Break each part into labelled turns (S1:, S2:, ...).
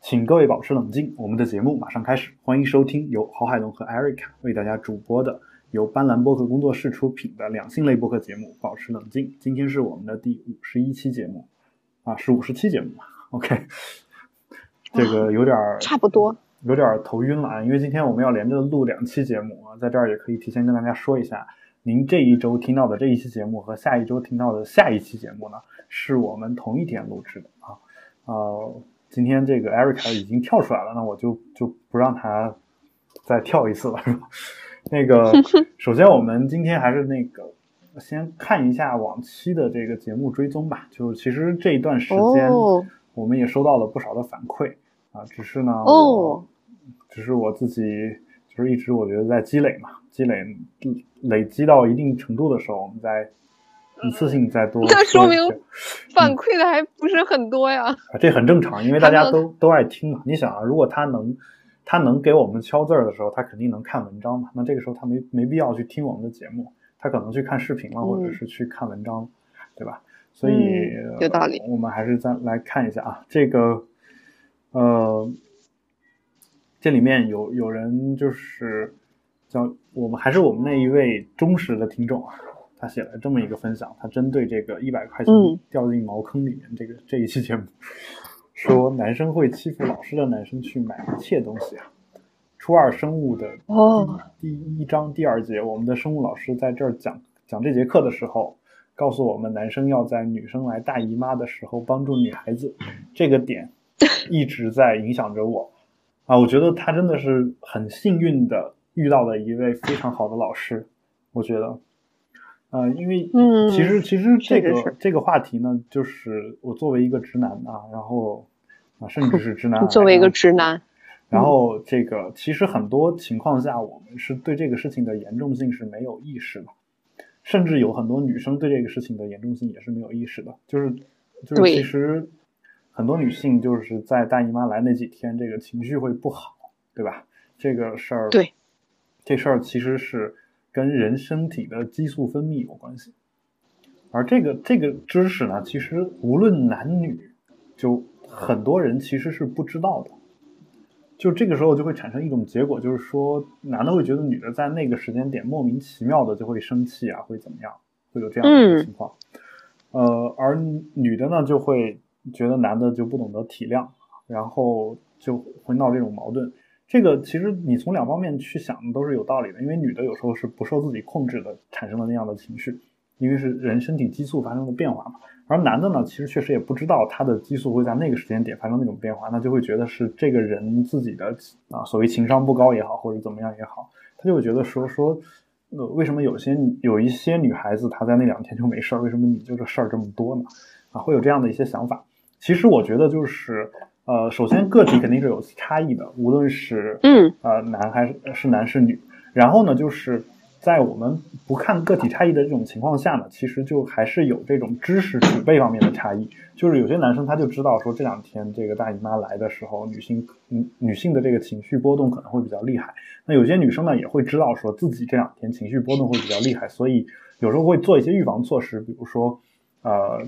S1: 请各位保持冷静，我们的节目马上开始。欢迎收听由郝海龙和 Erica 为大家主播的由斑斓播客工作室出品的两性类播客节目《保持冷静》。今天是我们的第五十一期节目，啊，是五十期节目嘛？OK，这个有点儿
S2: 差不多，
S1: 有点儿头晕了啊，因为今天我们要连着录两期节目啊，在这儿也可以提前跟大家说一下，您这一周听到的这一期节目和下一周听到的下一期节目呢，是我们同一天录制的啊，呃。今天这个 Erica 已经跳出来了，那我就就不让他再跳一次了，是吧？那个，首先我们今天还是那个先看一下往期的这个节目追踪吧。就其实这一段时间，我们也收到了不少的反馈啊，只是呢，
S2: 哦，
S1: 只是我自己就是一直我觉得在积累嘛，积累累积到一定程度的时候，我们再。一次性再多，
S2: 那说明反馈的还不是很多呀。
S1: 这很正常，因为大家都都爱听嘛。你想啊，如果他能他能给我们敲字儿的时候，他肯定能看文章嘛。那这个时候他没没必要去听我们的节目，他可能去看视频了，或者是去看文章，对吧？所以
S2: 有道理。
S1: 我们还是再来看一下啊，这个呃，这里面有有人就是叫我们还是我们那一位忠实的听众啊。他写了这么一个分享，他针对这个一百块钱掉进茅坑里面这个这一期节目，说男生会欺负老师的男生去买一切东西啊。初二生物的第第一章第二节，我们的生物老师在这儿讲讲这节课的时候，告诉我们男生要在女生来大姨妈的时候帮助女孩子，这个点 一直在影响着我啊。我觉得他真的是很幸运的遇到了一位非常好的老师，我觉得。呃，因为其实其实这个这个话题呢，就是我作为一个直男啊，然后啊，甚至是直男，
S2: 作为一个直男，
S1: 然后这个其实很多情况下，我们是对这个事情的严重性是没有意识的，甚至有很多女生对这个事情的严重性也是没有意识的，就是就是其实很多女性就是在大姨妈来那几天，这个情绪会不好，对吧？这个事儿，
S2: 对，
S1: 这事儿其实是。跟人身体的激素分泌有关系，而这个这个知识呢，其实无论男女，就很多人其实是不知道的。就这个时候就会产生一种结果，就是说男的会觉得女的在那个时间点莫名其妙的就会生气啊，会怎么样，会有这样的情况。呃，而女的呢就会觉得男的就不懂得体谅，然后就会闹这种矛盾。这个其实你从两方面去想都是有道理的，因为女的有时候是不受自己控制的，产生了那样的情绪，因为是人身体激素发生了变化嘛。而男的呢，其实确实也不知道他的激素会在那个时间点发生那种变化，那就会觉得是这个人自己的啊，所谓情商不高也好，或者怎么样也好，他就会觉得说说，呃，为什么有些有一些女孩子她在那两天就没事儿，为什么你就这事儿这么多呢？啊，会有这样的一些想法。其实我觉得就是。呃，首先个体肯定是有差异的，无论是
S2: 嗯
S1: 呃男还是是男是女。然后呢，就是在我们不看个体差异的这种情况下呢，其实就还是有这种知识储备方面的差异。就是有些男生他就知道说这两天这个大姨妈来的时候，女性女女性的这个情绪波动可能会比较厉害。那有些女生呢也会知道说自己这两天情绪波动会比较厉害，所以有时候会做一些预防措施，比如说呃，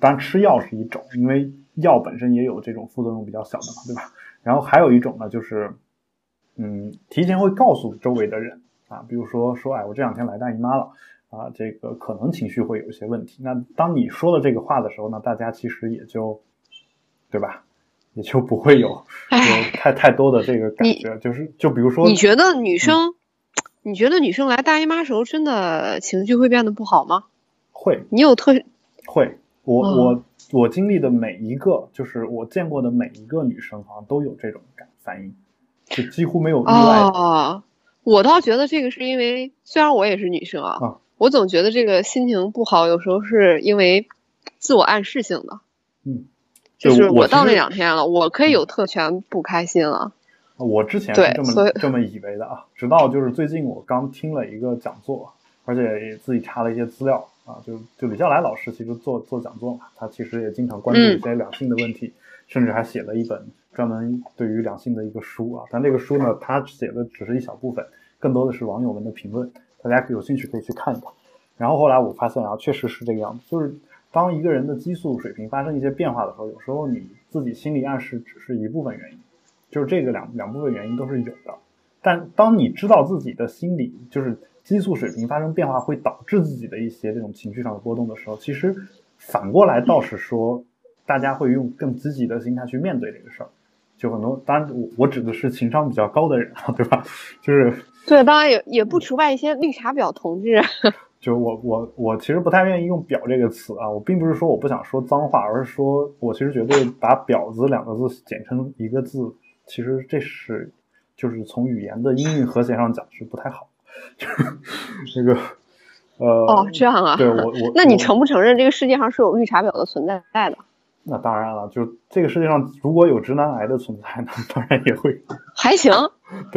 S1: 当然吃药是一种，因为。药本身也有这种副作用比较小的嘛，对吧？然后还有一种呢，就是，嗯，提前会告诉周围的人啊，比如说说，哎，我这两天来大姨妈了啊，这个可能情绪会有一些问题。那当你说了这个话的时候呢，大家其实也就，对吧？也就不会有 太太多的这个感觉。就是就比如说，
S2: 你觉得女生，你觉得女生来大姨妈时候真的情绪会变得不好吗？
S1: 会。
S2: 你有特
S1: 会？我我。我经历的每一个，就是我见过的每一个女生，好像都有这种感反应，就几乎没有例外。
S2: 啊，我倒觉得这个是因为，虽然我也是女生啊，我总觉得这个心情不好，有时候是因为自我暗示性的。
S1: 嗯，
S2: 就是
S1: 我
S2: 到那两天了，我可以有特权不开心了。
S1: 我之前是这么这么以为的啊，直到就是最近我刚听了一个讲座，而且也自己查了一些资料。啊，就就李笑来老师其实做做讲座嘛，他其实也经常关注一些两性的问题，甚至还写了一本专门对于两性的一个书啊。但这个书呢，他写的只是一小部分，更多的是网友们的评论，大家有兴趣可以去看一看。然后后来我发现啊，确实是这个样子，就是当一个人的激素水平发生一些变化的时候，有时候你自己心理暗示只是一部分原因，就是这个两两部分原因都是有的。但当你知道自己的心理就是激素水平发生变化会导致自己的一些这种情绪上的波动的时候，其实反过来倒是说，大家会用更积极的心态去面对这个事儿。就很多，当然我我指的是情商比较高的人，对吧？就是
S2: 对，当然也也不除外一些绿茶婊同志。
S1: 就我我我其实不太愿意用“婊”这个词啊，我并不是说我不想说脏话，而是说我其实觉得把“婊子”两个字简称一个字，其实这是就是从语言的音韵和谐上讲是不太好。就 是这个呃
S2: 哦这样啊，
S1: 对我 我
S2: 那你承不承认这个世界上是有绿茶婊的存在的？
S1: 那当然了，就这个世界上如果有直男癌的存在，那当然也会
S2: 还行。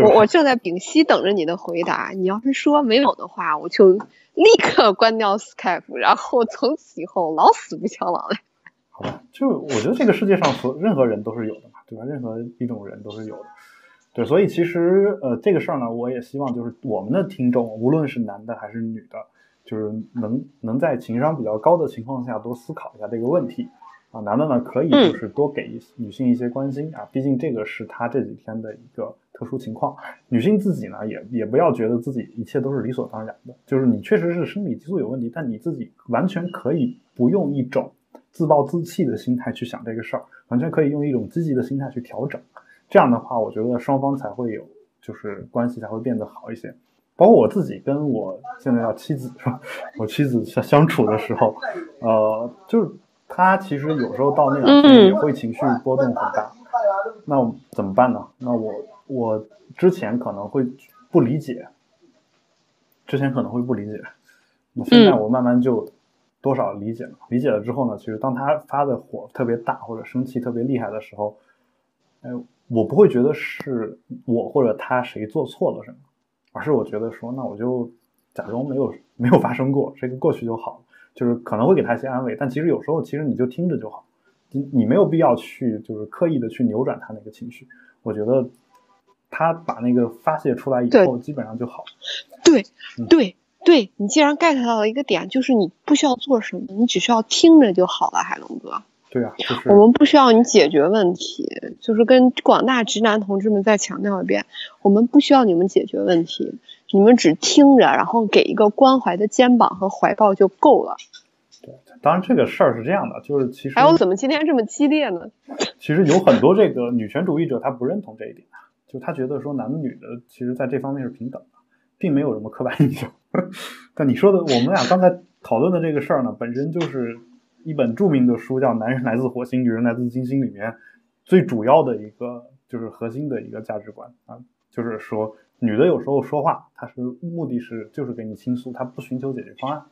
S2: 我我正在屏息等着你的回答。你要是说没有的话，我就立刻关掉 Skype，然后从此以后老死不相往来。
S1: 好吧，就我觉得这个世界上所任何人都是有的嘛，对吧？任何一种人都是有的。对，所以其实呃，这个事儿呢，我也希望就是我们的听众，无论是男的还是女的，就是能能在情商比较高的情况下多思考一下这个问题。啊，男的呢可以就是多给女性一些关心啊，毕竟这个是他这几天的一个特殊情况。女性自己呢也也不要觉得自己一切都是理所当然的，就是你确实是生理激素有问题，但你自己完全可以不用一种自暴自弃的心态去想这个事儿，完全可以用一种积极的心态去调整。这样的话，我觉得双方才会有就是关系才会变得好一些。包括我自己跟我现在要妻子是吧？我妻子相相处的时候，呃，就是。她其实有时候到那两天也会情绪波动很大，那怎么办呢？那我我之前可能会不理解，之前可能会不理解，那现在我慢慢就多少理解了。理解了之后呢，其实当他发的火特别大或者生气特别厉害的时候，哎，我不会觉得是我或者他谁做错了什么，而是我觉得说，那我就假装没有 没有发生过，这个过去就好了。就是可能会给他一些安慰，但其实有时候其实你就听着就好，你你没有必要去就是刻意的去扭转他那个情绪。我觉得他把那个发泄出来以后，基本上就好。
S2: 对对对，你既然 get 到了一个点，就是你不需要做什么，你只需要听着就好了，海龙哥。
S1: 对啊，就是
S2: 我们不需要你解决问题，就是跟广大直男同志们再强调一遍，我们不需要你们解决问题。你们只听着，然后给一个关怀的肩膀和怀抱就够了。
S1: 对，当然这个事儿是这样的，就是其实
S2: 哎，我怎么今天这么激烈呢？
S1: 其实有很多这个女权主义者他不认同这一点，就他觉得说男的女的其实在这方面是平等的，并没有什么刻板 印象。但你说的我们俩刚才讨论的这个事儿呢，本身就是一本著名的书，叫《男人来自火星，女人来自金星》里面最主要的一个就是核心的一个价值观啊，就是说。女的有时候说话，她是目的是就是给你倾诉，她不寻求解决方案；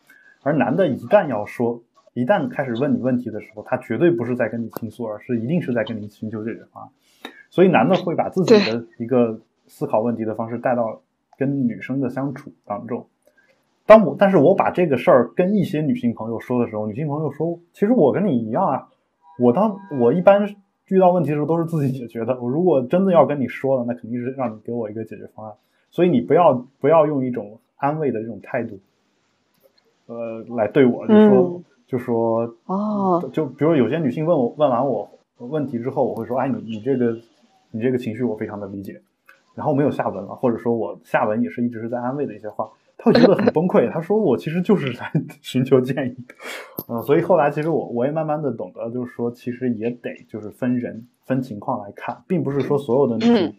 S1: 而男的一旦要说，一旦开始问你问题的时候，他绝对不是在跟你倾诉，而是一定是在跟你寻求解决方案。所以男的会把自己的一个思考问题的方式带到跟女生的相处当中。当我但是我把这个事儿跟一些女性朋友说的时候，女性朋友说，其实我跟你一样啊，我当我一般。遇到问题的时候都是自己解决的。我如果真的要跟你说了，那肯定是让你给我一个解决方案。所以你不要不要用一种安慰的这种态度，呃，来对我，就说就说
S2: 哦，
S1: 就比如有些女性问我问完我问题之后，我会说，哎，你你这个你这个情绪我非常的理解，然后没有下文了，或者说我下文也是一直是在安慰的一些话。他会觉得很崩溃。他说：“我其实就是在 寻求建议。”嗯，所以后来其实我我也慢慢的懂得，就是说其实也得就是分人分情况来看，并不是说所有的女性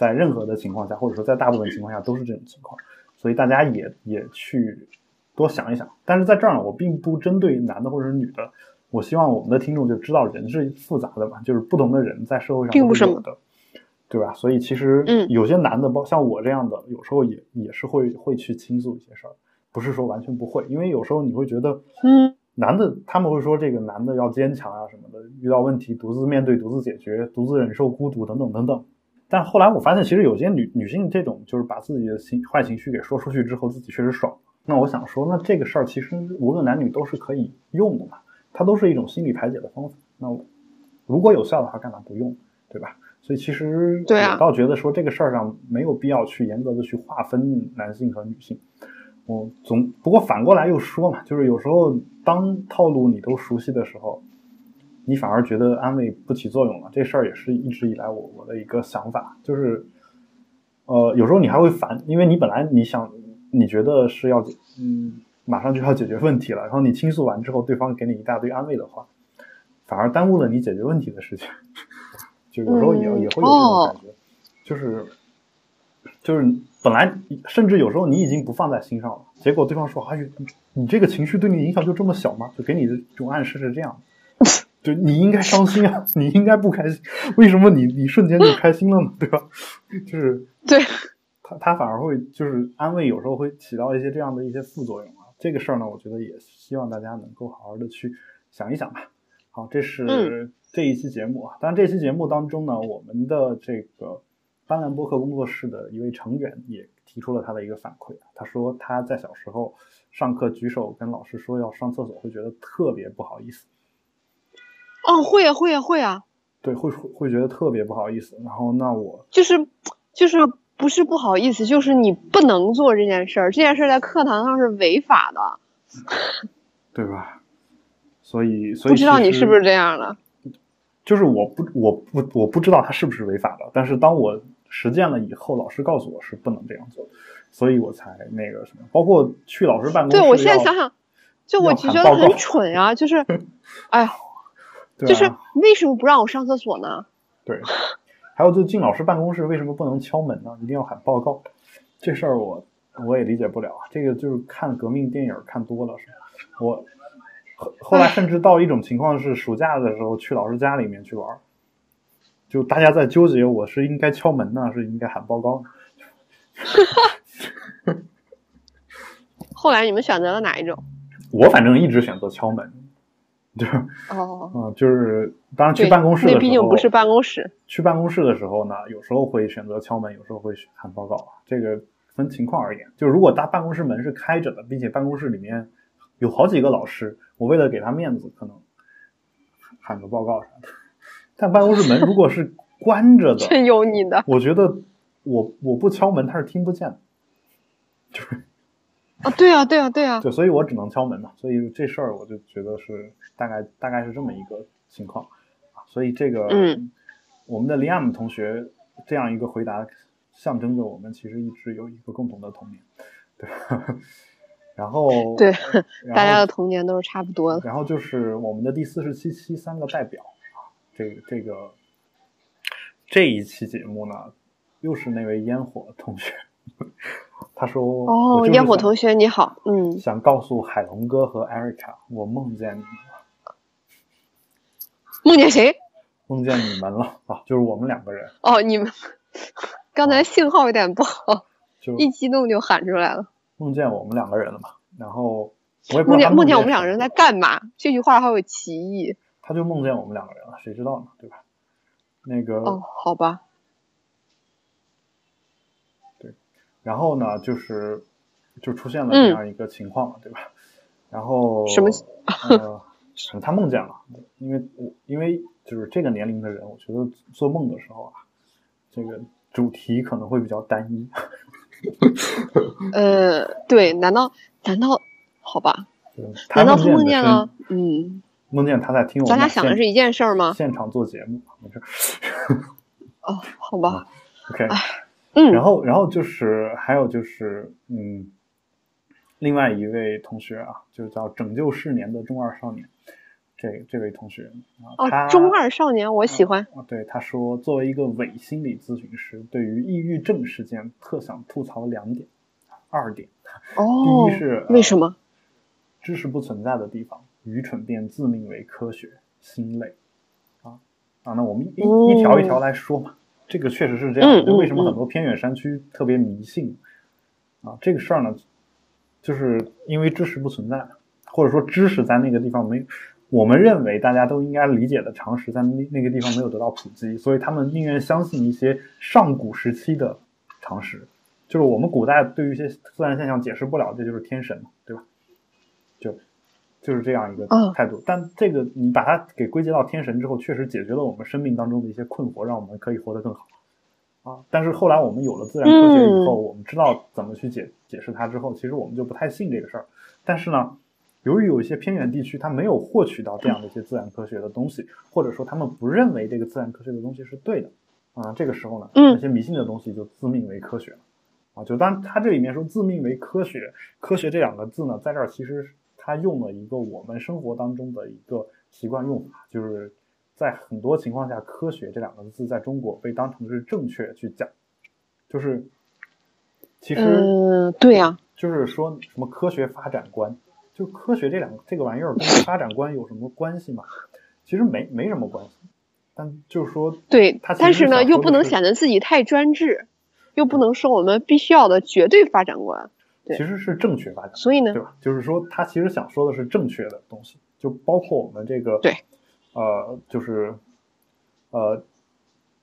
S1: 在任何的情况下，或者说在大部分情况下都是这种情况。所以大家也也去多想一想。但是在这儿呢，我并不针对男的或者是女的。我希望我们的听众就知道人是复杂的嘛，就是不同的人在社会上
S2: 并不是
S1: 的。对吧？所以其实，有些男的，包像我这样的，有时候也也是会会去倾诉一些事儿，不是说完全不会。因为有时候你会觉得，
S2: 嗯，
S1: 男的他们会说这个男的要坚强啊什么的，遇到问题独自面对、独自解决、独自忍受孤独等等等等。但后来我发现，其实有些女女性这种就是把自己的情坏情绪给说出去之后，自己确实爽。那我想说，那这个事儿其实无论男女都是可以用的嘛，它都是一种心理排解的方法。那如果有效的话，干嘛不用？对吧？所以其实我倒觉得说这个事儿上没有必要去严格的去划分男性和女性，我总不过反过来又说嘛，就是有时候当套路你都熟悉的时候，你反而觉得安慰不起作用了。这事儿也是一直以来我我的一个想法，就是呃，有时候你还会烦，因为你本来你想你觉得是要嗯马上就要解决问题了，然后你倾诉完之后，对方给你一大堆安慰的话，反而耽误了你解决问题的事情。就有时候也也会有这种感觉，就是就是本来甚至有时候你已经不放在心上了，结果对方说：“哎，你这个情绪对你影响就这么小吗？”就给你的这种暗示是这样，就你应该伤心啊，你应该不开心，为什么你你瞬间就开心了呢？对吧？就是
S2: 对
S1: 他他反而会就是安慰，有时候会起到一些这样的一些副作用啊。这个事儿呢，我觉得也希望大家能够好好的去想一想吧。好，这是这一期节目啊。当然，这期节目当中呢，我们的这个斑斓播客工作室的一位成员也提出了他的一个反馈他说他在小时候上课举手跟老师说要上厕所，会觉得特别不好意思。
S2: 哦，会啊，会啊，会啊。
S1: 对，会会觉得特别不好意思。然后，那我
S2: 就是就是不是不好意思，就是你不能做这件事儿。这件事儿在课堂上是违法的，
S1: 对吧？所以，所以
S2: 不知道你是不是这样的？
S1: 就是我不，我不，我不知道它是不是违法的。但是当我实践了以后，老师告诉我是不能这样做，所以我才那个什么。包括去老师办公室，
S2: 对我现在想想，就我就觉得很蠢啊！就是，哎呀，就是为什么不让我上厕所呢？
S1: 对，还有就进老师办公室为什么不能敲门呢？一定要喊报告，这事儿我我也理解不了。这个就是看革命电影看多了，是吧？我。后后来甚至到一种情况是，暑假的时候去老师家里面去玩，就大家在纠结，我是应该敲门呢，是应该喊报告
S2: 呢？后来你们选择了哪一种？
S1: 我反正一直选择敲门，就
S2: 哦，
S1: 嗯，就是当然去办公室的时候，
S2: 毕竟不是办公室。
S1: 去办公室的时候呢，有时候会选择敲门，有时候会喊报告，这个分情况而言。就如果大办公室门是开着的，并且办公室里面有好几个老师。我为了给他面子，可能喊个报告啥的。但办公室门如果是关着的，
S2: 真有你的。
S1: 我觉得我我不敲门，他是听不见的。就是
S2: 啊，对啊，对啊，对啊。
S1: 对，所以我只能敲门嘛。所以这事儿我就觉得是大概大概是这么一个情况啊。所以这个，
S2: 嗯，
S1: 我们的 Liam 同学这样一个回答，象征着我们其实一直有一个共同的童年，对。然后
S2: 对，大家的童年都是差不多的。
S1: 然后就是我们的第四十七期三个代表啊，这个这个这一期节目呢，又是那位烟火同学，他说：“
S2: 哦，烟火同学你好，嗯，
S1: 想告诉海龙哥和艾瑞卡，我梦见你了。
S2: 梦见谁？
S1: 梦见你们了啊，就是我们两个人。
S2: 哦，你们 刚才信号有点不好，
S1: 就
S2: 一激动就喊出来了。”
S1: 梦见我们两个人了嘛？然后我也
S2: 梦见
S1: 梦
S2: 见我们两个人在干嘛？这句话好有歧义。
S1: 他就梦见我们两个人了，谁知道呢？对吧？那个
S2: 哦，好吧。
S1: 对，然后呢，就是就出现了这样一个情况，对吧？然后
S2: 什么？
S1: 呃，他梦见了，因为我因为就是这个年龄的人，我觉得做梦的时候啊，这个主题可能会比较单一。
S2: 呃，对，难道难道好吧？难道他梦见了？嗯，
S1: 梦见他在听我们。
S2: 咱俩想的是一件事儿吗？
S1: 现场做节目，没事。
S2: 哦，好吧。
S1: OK，
S2: 嗯，
S1: 然后，然后就是还有就是，嗯，另外一位同学啊，就叫拯救世年的中二少年。这这位同学
S2: 啊，中二少年，我喜欢。
S1: 啊对，他说，作为一个伪心理咨询师，对于抑郁症事件，特想吐槽两点，二点。
S2: 哦，
S1: 第一是
S2: 为什么？
S1: 知识不存在的地方，愚蠢便自命为科学，心累。啊啊，那我们一一条一条来说嘛。这个确实是这样。
S2: 就
S1: 为什么很多偏远山区特别迷信？啊，这个事儿呢，就是因为知识不存在，或者说知识在那个地方没。我们认为大家都应该理解的常识，在那那个地方没有得到普及，所以他们宁愿相信一些上古时期的常识，就是我们古代对于一些自然现象解释不了，这就是天神嘛，对吧？就就是这样一个态度。但这个你把它给归结到天神之后，确实解决了我们生命当中的一些困惑，让我们可以活得更好啊。但是后来我们有了自然科学以后，我们知道怎么去解解释它之后，其实我们就不太信这个事儿。但是呢，由于有一些偏远地区，他没有获取到这样的一些自然科学的东西，或者说他们不认为这个自然科学的东西是对的啊，这个时候呢，那些迷信的东西就自命为科学了啊。就当他这里面说自命为科学，科学这两个字呢，在这儿其实他用了一个我们生活当中的一个习惯用法，就是在很多情况下，科学这两个字在中国被当成是正确去讲，就是其实
S2: 嗯，对呀。
S1: 就是说什么科学发展观，就科学这两个这个玩意儿跟发展观有什么关系吗？其实没没什么关系，但就是说，
S2: 对，但
S1: 是
S2: 呢，又不能显得自己太专制，又不能说我们必须要的绝对发展观，
S1: 其实是正确发展，
S2: 所以呢，
S1: 对吧？就是说，他其实想说的是正确的东西，就包括我们这个，
S2: 对，
S1: 呃，就是呃，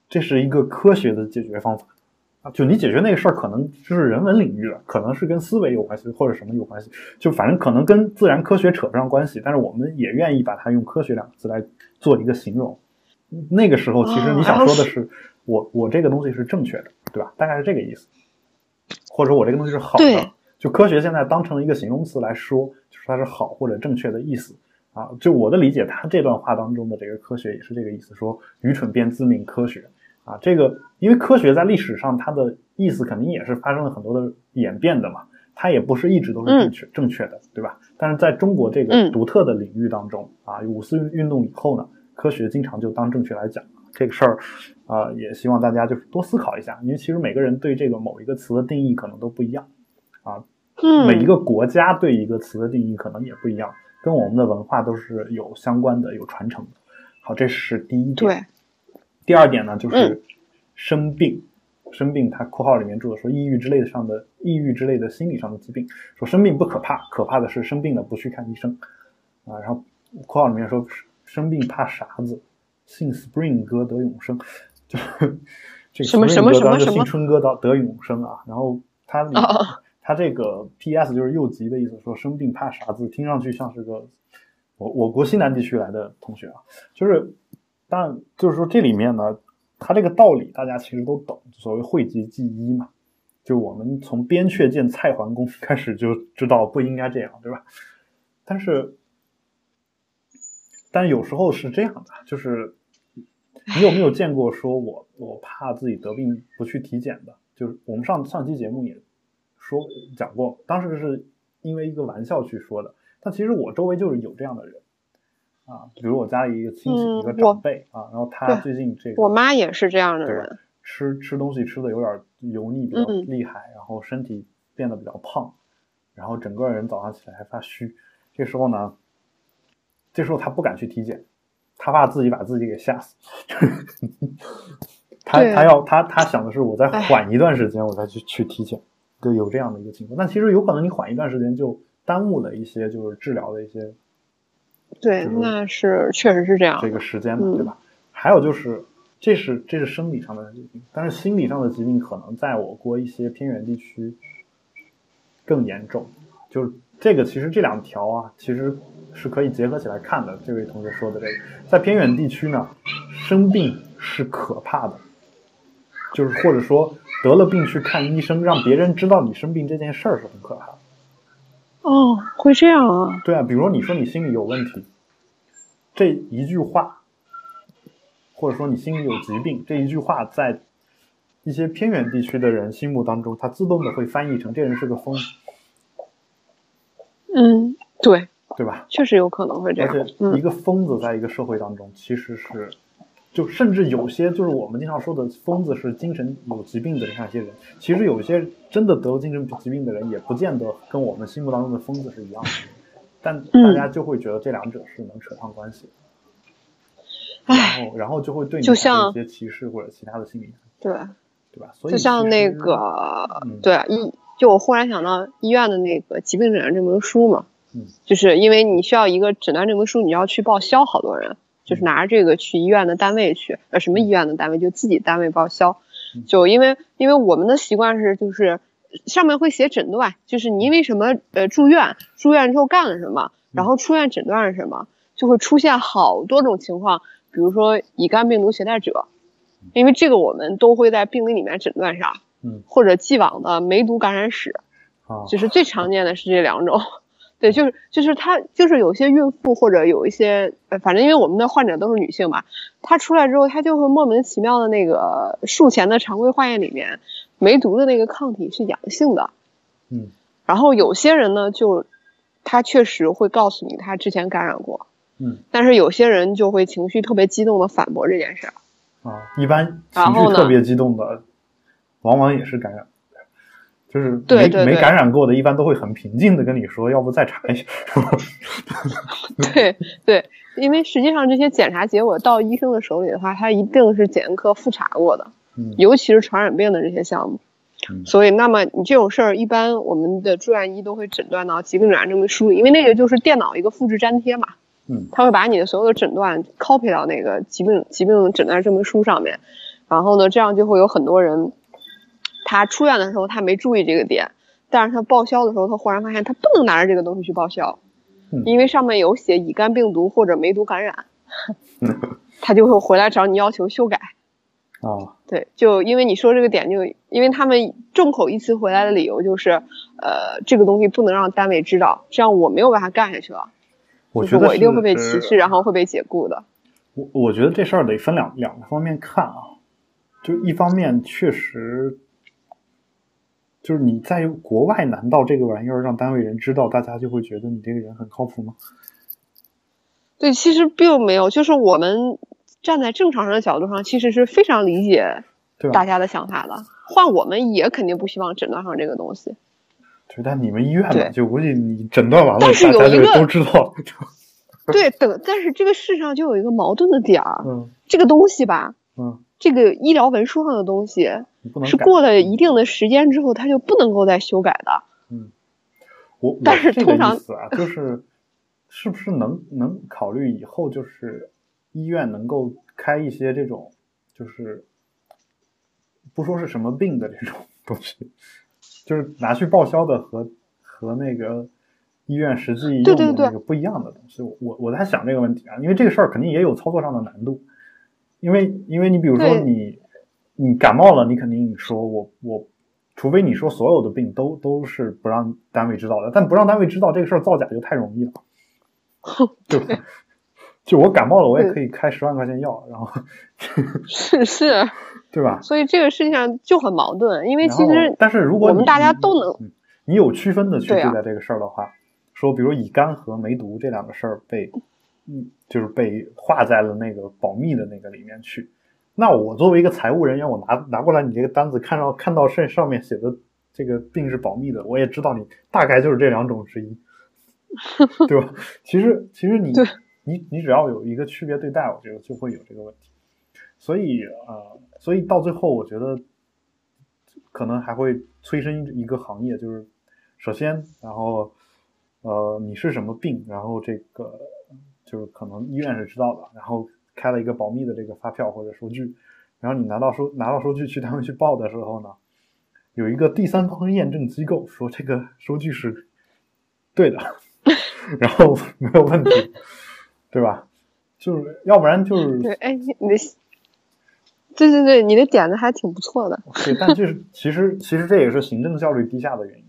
S1: 这是一个科学的解决方法。就你解决那个事儿，可能就是人文领域的，可能是跟思维有关系，或者什么有关系。就反正可能跟自然科学扯不上关系，但是我们也愿意把它用科学两个字来做一个形容。那个时候，其实你想说的是，我我这个东西是正确的，对吧？大概是这个意思。或者说我这个东西是好的。就科学现在当成一个形容词来说，就是它是好或者正确的意思啊。就我的理解，他这段话当中的这个科学也是这个意思，说愚蠢便自命科学。啊，这个因为科学在历史上它的意思肯定也是发生了很多的演变的嘛，它也不是一直都是正确正确的，对吧？但是在中国这个独特的领域当中啊，五四运动以后呢，科学经常就当正确来讲这个事儿，啊，也希望大家就是多思考一下，因为其实每个人对这个某一个词的定义可能都不一样啊，每一个国家对一个词的定义可能也不一样，跟我们的文化都是有相关的、有传承的。好，这是第一点。
S2: 对。
S1: 第二点呢，就是生病，生病，他括号里面注的说抑郁之类的上的抑郁之类的心理上的疾病，说生病不可怕，可怕的是生病了不去看医生啊。然后括号里面说生病怕傻子，信 Spring 哥得永生，就这个 Spring 哥就信春哥得得永生啊。然后他他这个 PS 就是右极的意思，说生病怕傻子，听上去像是个我我国西南地区来的同学啊，就是。但就是说，这里面呢，它这个道理大家其实都懂，所谓讳疾忌医嘛。就我们从边阙见蔡桓公开始就知道不应该这样，对吧？但是，但有时候是这样的，就是你有没有见过说我我怕自己得病不去体检的？就是我们上上期节目也说讲过，当时是因为一个玩笑去说的，但其实我周围就是有这样的人。啊，比如我家里一个亲戚，一个长辈啊，然后他最近这个，
S2: 我妈也是这样的人，
S1: 吃吃东西吃的有点油腻，比较厉害，然后身体变得比较胖，然后整个人早上起来还发虚。这时候呢，这时候他不敢去体检，他怕自己把自己给吓死。他他要他他想的是，我再缓一段时间，我再去去体检，就有这样的一个情况。但其实有可能你缓一段时间，就耽误了一些就是治疗的一些。
S2: 对，那是确实是这样。
S1: 这个时间嘛，对吧？还有就是，这是这是生理上的疾病，但是心理上的疾病可能在我国一些偏远地区更严重。就是这个，其实这两条啊，其实是可以结合起来看的。这位同学说的这个，在偏远地区呢，生病是可怕的，就是或者说得了病去看医生，让别人知道你生病这件事儿是很可怕的。
S2: 哦，会这样啊？
S1: 对啊，比如说你说你心里有问题，这一句话，或者说你心里有疾病这一句话，在一些偏远地区的人心目当中，它自动的会翻译成这人是个疯。
S2: 嗯，对，
S1: 对吧？
S2: 确实有可能会这样。
S1: 而且一个疯子在一个社会当中，其实是。就甚至有些就是我们经常说的疯子是精神有疾病的那些人，其实有些真的得了精神疾病的人，也不见得跟我们心目当中的疯子是一样的，但大家就会觉得这两者是能扯上关系，然后然后就会对你
S2: 就像
S1: 一些歧视或者其他的心理，
S2: 对
S1: 对吧？所以
S2: 就像那个对医，就我忽然想到医院的那个疾病诊断证明书嘛，
S1: 嗯，
S2: 就是因为你需要一个诊断证明书，你要去报销好多人。就是拿着这个去医院的单位去，呃，什么医院的单位就自己单位报销，就因为因为我们的习惯是，就是上面会写诊断，就是你因为什么呃住院，住院之后干了什么，然后出院诊断是什么，就会出现好多种情况，比如说乙肝病毒携带者，因为这个我们都会在病历里面诊断上，
S1: 嗯。
S2: 或者既往的梅毒感染史，
S1: 啊，
S2: 就是最常见的是这两种。对，就是就是他就是有些孕妇或者有一些，呃，反正因为我们的患者都是女性嘛，她出来之后，她就会莫名其妙的那个术前的常规化验里面梅毒的那个抗体是阳性的，
S1: 嗯
S2: 然后有些人呢，就他确实会告诉你他之前感染过，
S1: 嗯
S2: 但是有些人就会情绪特别激动的反驳这件事儿。
S1: 啊，一般情绪特别激动的，往往也是感染。就是没
S2: 对对对
S1: 没感染过的，一般都会很平静的跟你说，要不再查一下。
S2: 对对，因为实际上这些检查结果到医生的手里的话，他一定是检验科复查过的，
S1: 嗯
S2: 尤其是传染病的这些项目。
S1: 嗯
S2: 所以，那么你这种事儿，一般我们的住院医都会诊断到疾病诊断证明书里，因为那个就是电脑一个复制粘贴嘛，
S1: 嗯
S2: 他会把你的所有的诊断 copy 到那个疾病疾病诊断证明书上面，然后呢，这样就会有很多人，他出院的时候他没注意这个点，但是他报销的时候，他忽然发现他不能拿着这个东西去报销，
S1: 嗯
S2: 因为上面有写乙肝病毒或者梅毒感染，
S1: 嗯
S2: 他就会回来找你要求修改。
S1: 哦
S2: 对，就因为你说这个点就，因为他们众口一词回来的理由就是，呃，这个东西不能让单位知道，这样我没有办法干下去了，就是
S1: 我觉得
S2: 我一定会被歧视，然后会被解雇的。
S1: 我我觉得这事儿得分两两个方面看啊，就一方面确实，就是你在国外，难道这个玩意儿让单位人知道，大家就会觉得你这个人很靠谱吗？
S2: 对，其实并没有，就是我们站在正常人的角度上，其实是非常理解大家的想法的。换我们也肯定不希望诊断上这个东西。
S1: 对但你们医院嘛，就估计你诊断完了，
S2: 但是有一个
S1: 都知道。
S2: 对，等，但是这个世上就有一个矛盾的点儿，
S1: 嗯
S2: 这个东西吧，
S1: 嗯，
S2: 这个医疗文书上的东西是过了一定的时间之后，它就不能够再修改的。
S1: 嗯我
S2: 但是
S1: 这个
S2: 通常
S1: 就是是不是能能考虑以后就是医院能够开一些这种就是不说是什么病的这种东西，就是拿去报销的和和那个医院实际用的那个不一样的东西。我我我在想这个问题啊，因为这个事儿肯定也有操作上的难度，因为因为你比如说你你感冒了，你肯定说我我。除非你说所有的病都都是不让单位知道的，但不让单位知道这个事儿造假就太容易了，对吧？就我感冒了，我也可以开十万块钱药，然后
S2: 是 是，
S1: 对吧？
S2: 所以这个事情上就很矛盾，因为其实
S1: 但是如果
S2: 我们大家都能
S1: 嗯你有区分的去
S2: 对
S1: 待这个事儿的话，说比如乙肝和梅毒这两个事儿被嗯就是被划在了那个保密的那个里面去，那我作为一个财务人员，我拿拿过来你这个单子，看到看到上上面写的这个病是保密的，我也知道你大概就是这两种之一，对吧？其实其实你你你只要有一个区别对待，我觉得就会有这个问题。所以呃，所以到最后，我觉得可能还会催生一个行业，就是首先，然后呃，你是什么病，然后这个就是可能医院是知道的，然后开了一个保密的这个发票或者收据，然后你拿到收拿到收据去他们去报的时候呢，有一个第三方验证机构说这个收据是对的，然后没有问题，对吧？就是要不然就是
S2: 对，哎，你你的，对对对，你的点子还挺不错的
S1: 对，但就是其实其实这也是行政效率低下的原因。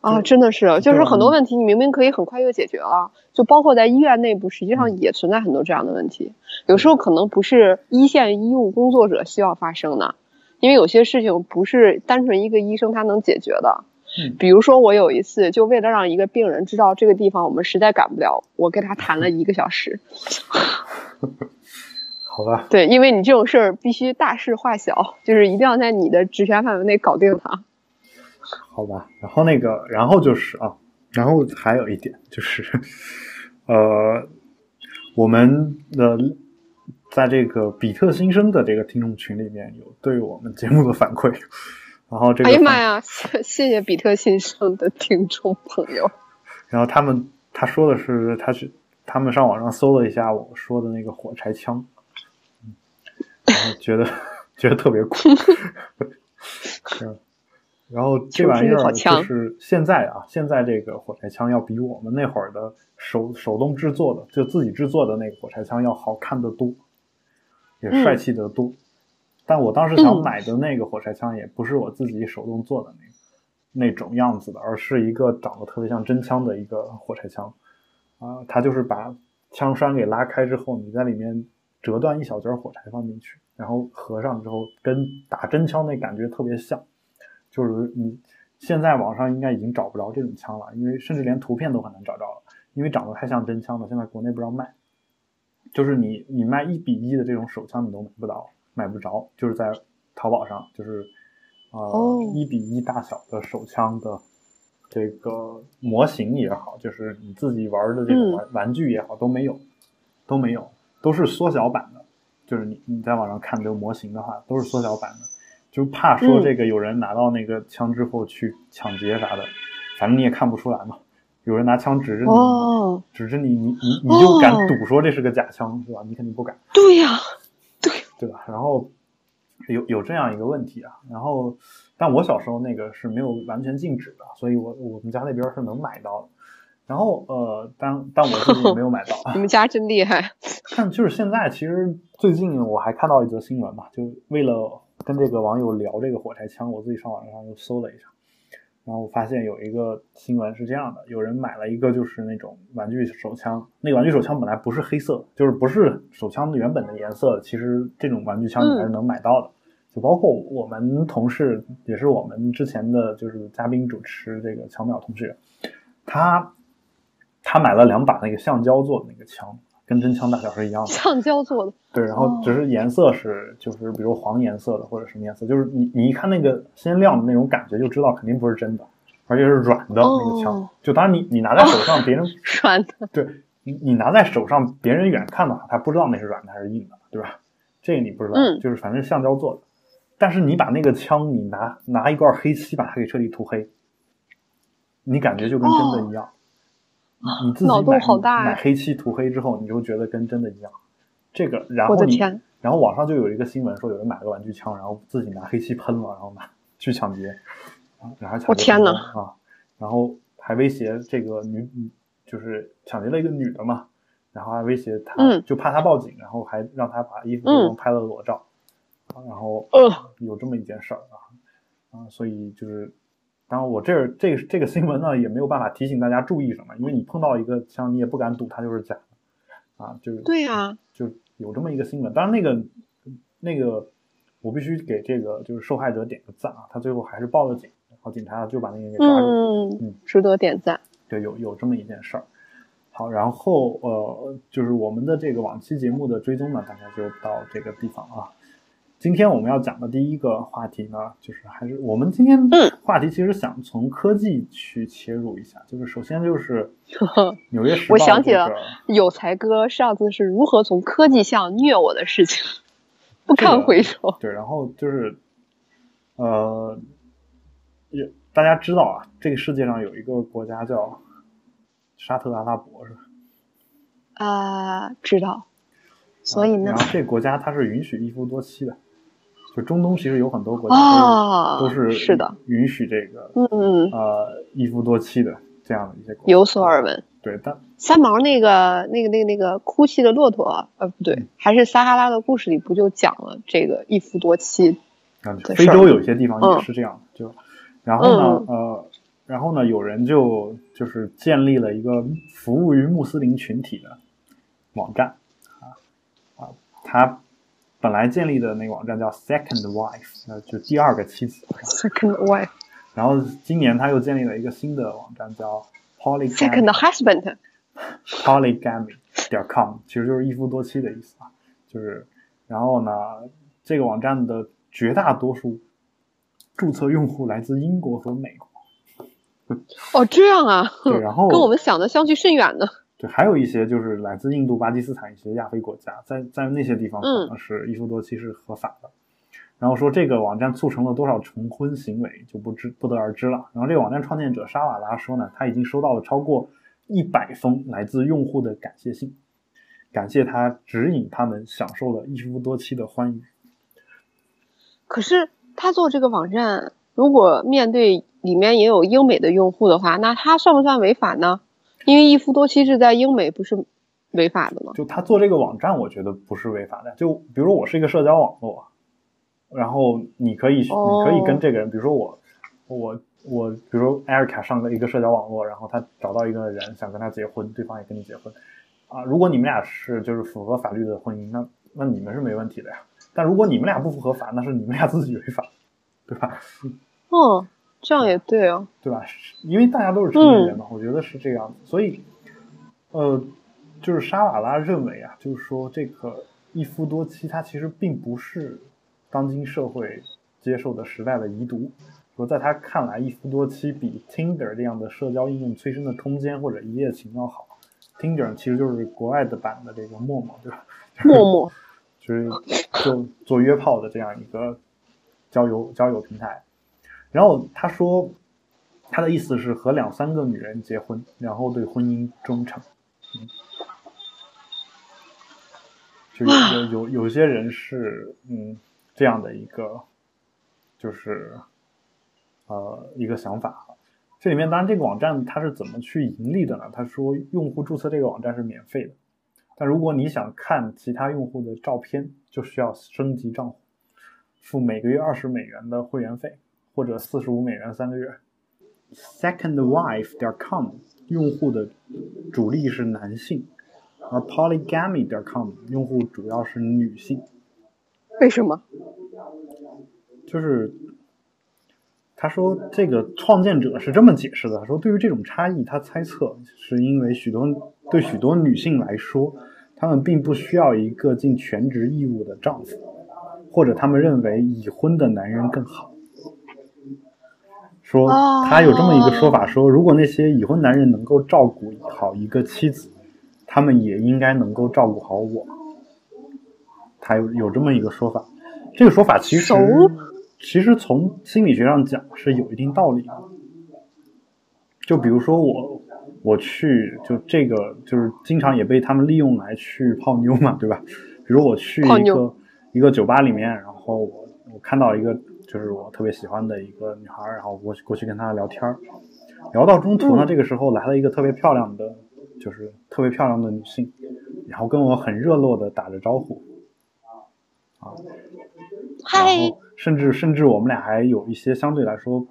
S2: 啊，真的是，就是很多问题你明明可以很快就解决了，就包括在医院内部，实际
S1: 嗯
S2: 上也存在很多这样的问题。有时候可能不是一线医务工作者需要发生的，因为有些事情不是单纯一个医生他能解决的。
S1: 嗯
S2: 比如说我有一次就为了让一个病人知道这个地方我们实在赶不了，我跟他谈了一个小时。
S1: 好吧，
S2: 对，因为你这种事儿必须大事化小，就是一定要在你的职权范围内搞定它。
S1: 好吧，然后那个，然后就是啊，然后还有一点就是，呃，我们的在这个比特新生的这个听众群里面有对我们节目的反馈，然后这个反
S2: 哎呀妈呀，谢谢谢比特新生的听众朋友。
S1: 然后他们他说的是，他是他们上网上搜了一下我说的那个火柴枪，嗯然后觉得 觉得特别酷。嗯然后这玩意儿就是现在啊，现在这个火柴枪要比我们那会儿的手手动制作的，就自己制作的那个火柴枪要好看得多，也
S2: 嗯
S1: 帅气得多。但我当时想买的那个火柴枪也不是我自己手动做的那个那种样子的，而是一个长得特别像真枪的一个火柴枪。啊，它就是把枪栓给拉开之后，你在里面折断一小截火柴放进去，然后合上之后，跟打真枪那感觉特别像。就是你现在网上应该已经找不着这种枪了，因为甚至连图片都很难找着了，因为长得太像真枪了。现在国内不让卖，就是你你卖一比一的这种手枪你都买不到，买不着，就是在淘宝上，就是呃一比一大小的手枪的这个模型也好，就是你自己玩的这个玩玩具也好，都没有，都没有，都是缩小版的。就是你你在网上看这个模型的话，都是缩小版的。就怕说这个有人拿到那个枪之后去抢劫啥的，反正你也看不出来嘛。有人拿枪指着你，指着你，你你你就敢赌说这是个假枪是吧？你肯定不敢。
S2: 对呀，对
S1: 对吧？然后有有这样一个问题啊。然后，但我小时候那个是没有完全禁止的，所以我我们家那边是能买到的。然后呃，但但我自己没有买到。
S2: 你们家真厉害。
S1: 看，就是现在其实最近我还看到一则新闻嘛，就为了。跟这个网友聊这个火柴枪，我自己上网上又搜了一下，然后我发现有一个新闻是这样的：有人买了一个就是那种玩具手枪，那个玩具手枪本来不是黑色，就是不是手枪的原本的颜色。其实这种玩具枪你还是能买到的，就包括我们同事，也是我们之前的就是嘉宾主持这个乔淼同学，他他买了两把那个橡胶做的那个枪。跟真枪大小是一样的，
S2: 橡胶做的。
S1: 对，然后只是颜色是，就是比如黄颜色的或者什么颜色，就是你你一看那个鲜亮的那种感觉，就知道肯定不是真的，而且是软的那个枪。就当然你你拿在手上，别人
S2: 软的。
S1: 对，你你拿在手上，别人远看的话，他不知道那是软的还是硬的，对吧？这个你不知道，就是反正橡胶做的。但是你把那个枪，你拿拿一罐黑漆把它给彻底涂黑，你感觉就跟真的一样。你自己买买黑漆涂黑之后，你就觉得跟真的一样。这个，然后你，然后网上就有一个新闻说，有人买了个玩具枪，然后自己拿黑漆喷了，然后拿去抢劫，然后抢劫
S2: 成功
S1: 啊！然后还威胁这个女，就是抢劫了一个女的嘛，然后还威胁她，就怕她报警，然后还让她把衣服拍了裸照，然后有这么一件事儿啊啊！所以就是。然后我这这这个新闻呢也没有办法提醒大家注意什么，因为你碰到一个像，你也不敢赌它就是假的，啊，就是
S2: 对呀，
S1: 就有这么一个新闻。当然那个那个我必须给这个就是受害者点个赞啊，他最后还是报了警，然后警察就把那个人给抓住，
S2: 嗯，值得点赞。
S1: 对，有有这么一件事儿。好，然后呃，就是我们的这个往期节目的追踪呢，大概就到这个地方啊。今天我们要讲的第一个话题呢，就是还是我们今天话题，其实想从科技去切入一下。就是首先就是 纽约时报，
S2: 我想起了有才哥上次是如何从科技向虐我的事情，不堪回首。
S1: 对，然后就是呃，也大家知道啊，这个世界上有一个国家叫沙特阿拉伯，是吧？
S2: 啊，知道。所以呢？
S1: 然后这个国家它是允许一夫多妻的。就中东其实有很多国家都是
S2: 是的
S1: 允许这个
S2: 嗯
S1: 呃一夫多妻的这样的一些国
S2: 家。有所耳闻
S1: 对但
S2: 三毛那个那个那个那个哭泣的骆驼呃不对还是撒哈拉的故事里不就讲了这个一夫多妻
S1: 啊非洲有些地方也是这样的就然后呢呃然后呢有人就就是建立了一个服务于穆斯林群体的网站啊啊他。本来建立的那个网站叫 Second Wife，呃，就第二个妻子。
S2: Second Wife。
S1: 然后今年他又建立了一个新的网站叫 Polygamy。
S2: Second Husband。
S1: Polygamy 点 com，其实就是一夫多妻的意思啊。就是，然后呢，这个网站的绝大多数注册用户来自英国和美国。
S2: 哦，这样啊。
S1: 对，然后
S2: 跟我们想的相去甚远呢。
S1: 对，还有一些就是来自印度、巴基斯坦一些亚非国家，在在那些地方可能是一夫多妻是合法的。然后说这个网站促成了多少重婚行为就不知不得而知了。然后这个网站创建者沙瓦拉说呢，他已经收到了超过一百封来自用户的感谢信，感谢他指引他们享受了一夫多妻的欢愉。
S2: 可是他做这个网站，如果面对里面也有英美的用户的话，那他算不算违法呢？因为一夫多妻制在英美不是违法的吗？
S1: 就他做这个网站，我觉得不是违法的。就比如我是一个社交网络，然后你可以、
S2: 哦
S1: 你可以跟这个人，比如说我我我，比如说艾瑞卡上了一个社交网络，然后他找到一个人想跟他结婚，对方也跟你结婚啊，如果你们俩是就是符合法律的婚姻，那那你们是没问题的呀。但如果你们俩不符合法，那是你们俩自己违法，对吧？
S2: 嗯，这样也对哦。
S1: 对吧？因为大家都是成年人嘛，我觉得是这样子。所以，呃，就是沙瓦拉认为啊，就是说这个一夫多妻，它其实并不是当今社会接受的时代的遗毒。说在他看来，一夫多妻比 Tinder 这样的社交应用催生的空间或者一夜情要好。Tinder 其实就是国外的版的这个陌陌，对吧？
S2: 陌陌，
S1: 就是做做约炮的这样一个交友交友平台。然后他说，他的意思是和两三个女人结婚，然后对婚姻忠诚。嗯，就有有有有些人是嗯这样的一个，就是呃一个想法。这里面当然这个网站它是怎么去盈利的呢？他说用户注册这个网站是免费的。但如果你想看其他用户的照片，就需要升级账户，付每个月二十美元的会员费，或者四十五美元三个月。Secondwife.com 用户的主力是男性，而 Polygamy.com 用户主要是女性。
S2: 为什么？
S1: 就是他说这个创建者是这么解释的：说对于这种差异，他猜测是因为许多对许多女性来说，她们并不需要一个尽全职义务的丈夫，或者她们认为已婚的男人更好。说他有这么一个说法，说如果那些已婚男人能够照顾好一个妻子，他们也应该能够照顾好我。他有有这么一个说法，这个说法其实其实从心理学上讲是有一定道理的。就比如说我我去就这个就是经常也被他们利用来去泡妞嘛，对吧？比如我去一个一个酒吧里面，然后我我看到一个就是我特别喜欢的一个女孩，然后过去过去跟她聊天儿，聊到中途呢，
S2: 嗯。
S1: 这个时候来了一个特别漂亮的，就是特别漂亮的女性，然后跟我很热络的打着招呼，啊，
S2: 嗨
S1: 然，后甚至甚至我们俩还有一些相对来说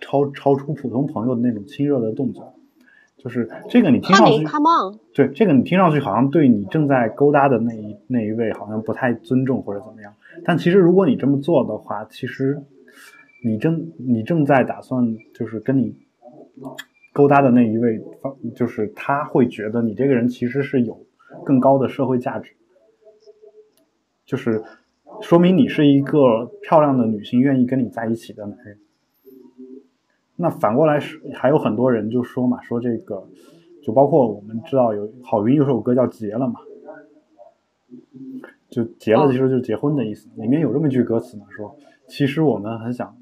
S1: 超超出普通朋友的那种亲热的动作，就是这个你听上去
S2: on，
S1: 对这个你听上去好像对你正在勾搭的那一那一位好像不太尊重或者怎么样，但其实如果你这么做的话，其实你正你正在打算就是跟你勾搭的那一位，就是他会觉得你这个人其实是有更高的社会价值，就是说明你是一个漂亮的女性愿意跟你在一起的男人。那反过来是还有很多人就说嘛，说这个就包括我们知道有郝云有首歌叫《结了》嘛，就结了
S2: 哦
S1: 其实就是结婚的意思。里面有这么一句歌词嘛，说其实我们很想，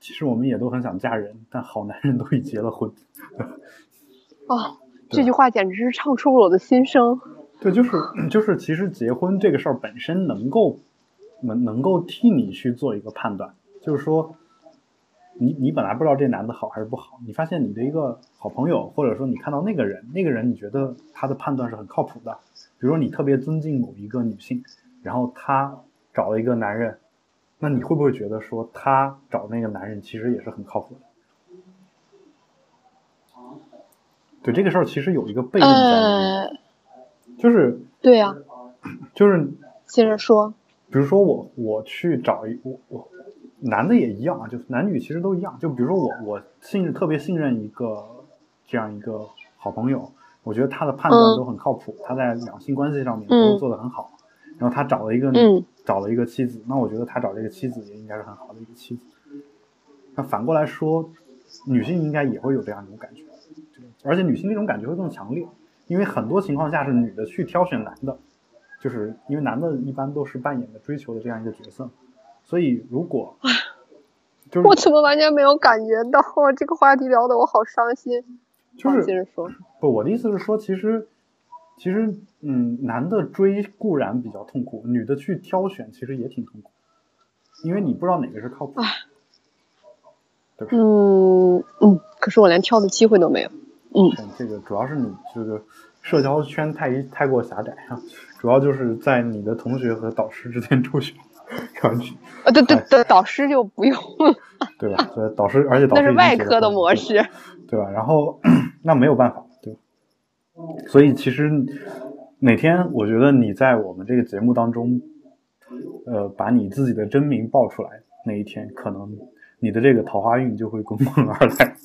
S1: 其实我们也都很想嫁人，但好男人都已结了婚。
S2: 哦，这句话简直是唱出了我的心声。
S1: 对，就是就是，其实结婚这个事儿本身能够能能够替你去做一个判断，就是说，你你本来不知道这男的好还是不好，你发现你的一个好朋友，或者说你看到那个人，那个人你觉得他的判断是很靠谱的，比如说你特别尊敬某一个女性，然后她找了一个男人，那你会不会觉得说她找那个男人其实也是很靠谱的？对这个事儿，其实有一个悖论在里面，
S2: 呃，
S1: 就是
S2: 对呀、
S1: 就是
S2: 接着说。
S1: 比如说我我去找一我我男的也一样啊，就是男女其实都一样。就比如说我我信任特别信任一个这样一个好朋友，我觉得他的判断
S2: 嗯
S1: 都很靠谱，他在两性关系上面
S2: 嗯
S1: 都做得很好。然后他找了一个、
S2: 嗯
S1: 找了一个妻子，那我觉得他找这个妻子也应该是很好的一个妻子。那反过来说，女性应该也会有这样一种感觉，而且女性这种感觉会更强烈，因为很多情况下是女的去挑选男的，就是因为男的一般都是扮演的追求的这样一个角色，所以如果就是
S2: 我怎么完全没有感觉到？这个话题聊得我好伤心。
S1: 就是
S2: 接着说。
S1: 不，我的意思是说，其实其实嗯，男的追固然比较痛苦，女的去挑选其实也挺痛苦，因为你不知道哪个是靠谱，对吧？
S2: 嗯嗯，可是我连挑的机会都没有。嗯，
S1: 嗯这个主要是你这个社交圈太太过狭窄啊，主要就是在你的同学和导师之间周旋，
S2: 啊，对对对，导师就不用，
S1: 对吧？所以导师，而且导师
S2: 那是外科的模式，
S1: 对吧？然后那没有办法，对吧？所以其实哪天我觉得你在我们这个节目当中，呃，把你自己的真名报出来那一天，可能你的这个桃花运就会滚滚而来。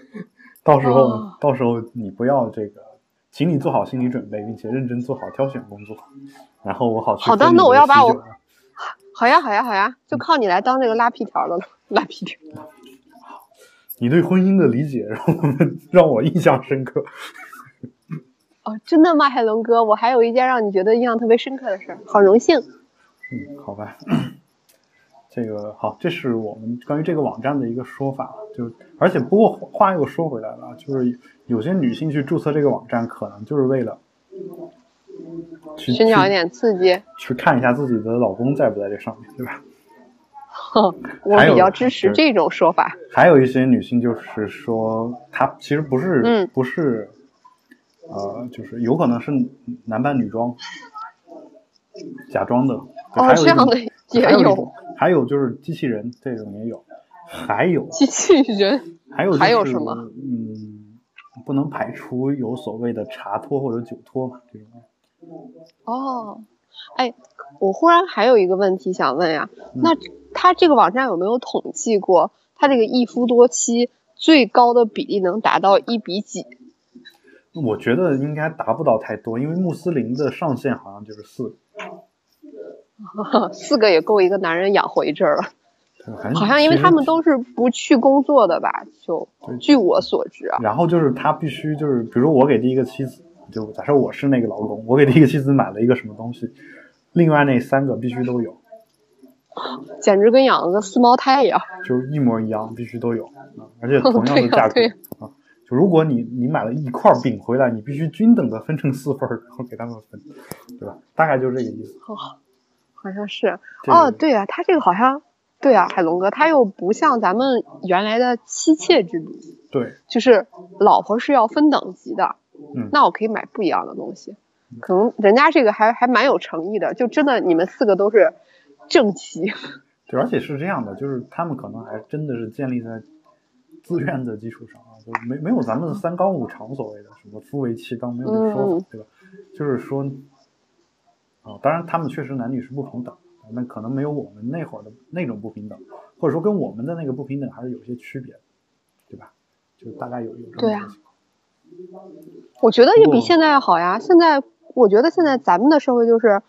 S1: 到时候，到时候你不要这个，请你做好心理准备，并且认真做好挑选工作，然后我好去。
S2: 好的，那我要把我。好呀，好呀，好呀，就靠你来当这个拉皮条的了，拉皮条。
S1: 你对婚姻的理解让我们 让我印象深刻。
S2: 哦，真的吗，海龙哥？我还有一件让你觉得印象特别深刻的事儿，好荣幸。
S1: 嗯，好吧。这个好，这是我们关于这个网站的一个说法。就而且不过话又说回来了，就是有些女性去注册这个网站，可能就是为了。
S2: 寻找一点刺激，
S1: 去看一下自己的老公在不在这上面，对吧？
S2: 哼，我比较支持这种说法。
S1: 还有一些女性就是说，她其实不是，
S2: 嗯，
S1: 不是，呃，就是有可能是男扮女装，假装的。
S2: 哦，这样的也
S1: 有。还有就是机器人这种也有，还有
S2: 机器人，
S1: 还有
S2: 还有什么？
S1: 嗯，不能排除有所谓的茶托或者酒托嘛，这种。
S2: 哦，哎，我忽然还有一个问题想问呀，那他这个网站有没有统计过，他这个一夫多妻最高的比例能达到一比几？
S1: 我觉得应该达不到太多，因为穆斯林的上限好像就是四个，
S2: 四个也够一个男人养活一阵儿了。
S1: 好
S2: 像因为他们都是不去工作的吧？就据我所知啊。
S1: 然后就是他必须就是，比如我给第一个妻子。就假设我是那个老公，我给第一个妻子买了一个什么东西，另外那三个必须都有，
S2: 简直跟养了个四胞胎一样，
S1: 就是一模一样，必须都有啊，而且同样的价格啊。就如果你你买了一块饼回来，你必须均等的分成四份，然后给他们分，对吧？大概就是这个意思。
S2: 哦，好像是哦，对啊，他这个好像对啊，海龙哥，他又不像咱们原来的妻妾制度，
S1: 对，
S2: 就是老婆是要分等级的。
S1: 嗯，
S2: 那我可以买不一样的东西，可能人家这个还还蛮有诚意的，就真的你们四个都是正妻。
S1: 对，而且是这样的，就是他们可能还真的是建立在自愿的基础上啊，就没没有咱们三纲五常所谓的什么夫为妻纲没有这个说法，对吧？就是说，啊，当然他们确实男女是不平等，那可能没有我们那会儿的那种不平等，或者说跟我们的那个不平等还是有些区别的，对吧？就大概有有这么一个情况。
S2: 我觉得也比现在要好呀。现在我觉得现在咱们的社会就是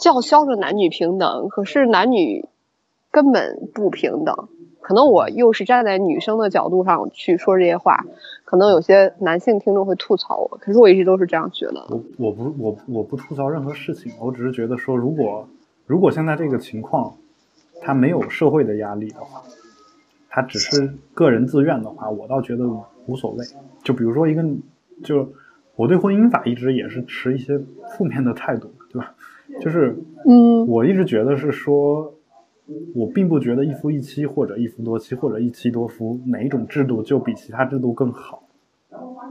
S2: 叫嚣着男女平等，可是男女根本不平等。可能我又是站在女生的角度上去说这些话，可能有些男性听众会吐槽我，可是我一直都是这样觉得。
S1: 我我不我我不吐槽任何事情，我只是觉得说，如果如果现在这个情况，他没有社会的压力的话，他只是个人自愿的话，我倒觉得。无所谓，就比如说一个，就我对婚姻法一直也是持一些负面的态度，对吧？就是，
S2: 嗯，
S1: 我一直觉得是说，我并不觉得一夫一妻或者一夫多妻或者一妻多夫哪一种制度就比其他制度更好，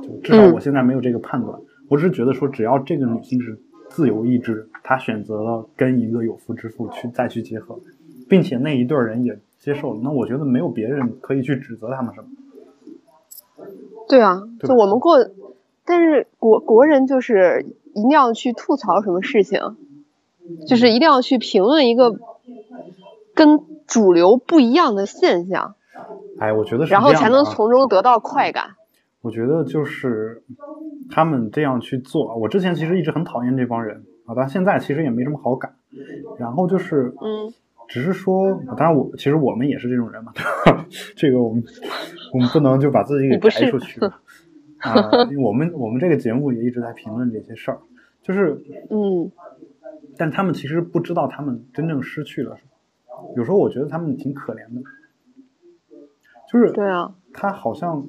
S1: 就至少我现在没有这个判断。我只是觉得说，只要这个女性是自由意志，她选择了跟一个有夫之妇去再去结合，并且那一对人也接受了，那我觉得没有别人可以去指责他们什么。
S2: 对啊，就我们过，但是国国人就是一定要去吐槽什么事情，就是一定要去评论一个跟主流不一样的现象。
S1: 哎，我觉得是
S2: 然后才能从中得到快感。
S1: 我觉得就是他们这样去做，我之前其实一直很讨厌这帮人啊，但现在其实也没什么好感。然后就是，
S2: 嗯。
S1: 只是说，当然我其实我们也是这种人嘛，对吧？这个我们我们不能就把自己给抬出去 啊！我们我们这个节目也一直在评论这些事儿，就是
S2: 嗯，
S1: 但他们其实不知道他们真正失去了什么。有时候我觉得他们挺可怜的，就是
S2: 对啊，
S1: 他好像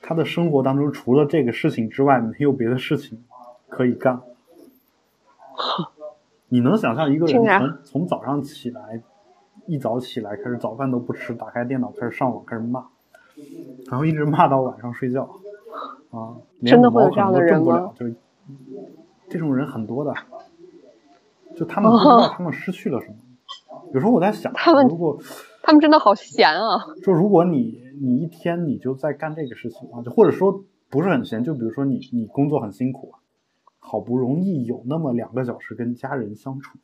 S1: 他的生活当中除了这个事情之外，没有别的事情可以干。你能想象一个人从从早上起来，一早起来开始早饭都不吃，打开电脑开始上网开始骂，然后一直骂到晚上睡觉，啊，
S2: 真的会有这样的人
S1: 吗？就这种人很多的，就他们不知道他们失去了什么。有时候我在想，
S2: 他们
S1: 如果
S2: 他们真的好闲啊！
S1: 就如果你你一天你就在干这个事情啊，就或者说不是很闲，就比如说你你工作很辛苦啊，好不容易有那么两个小时跟家人相处，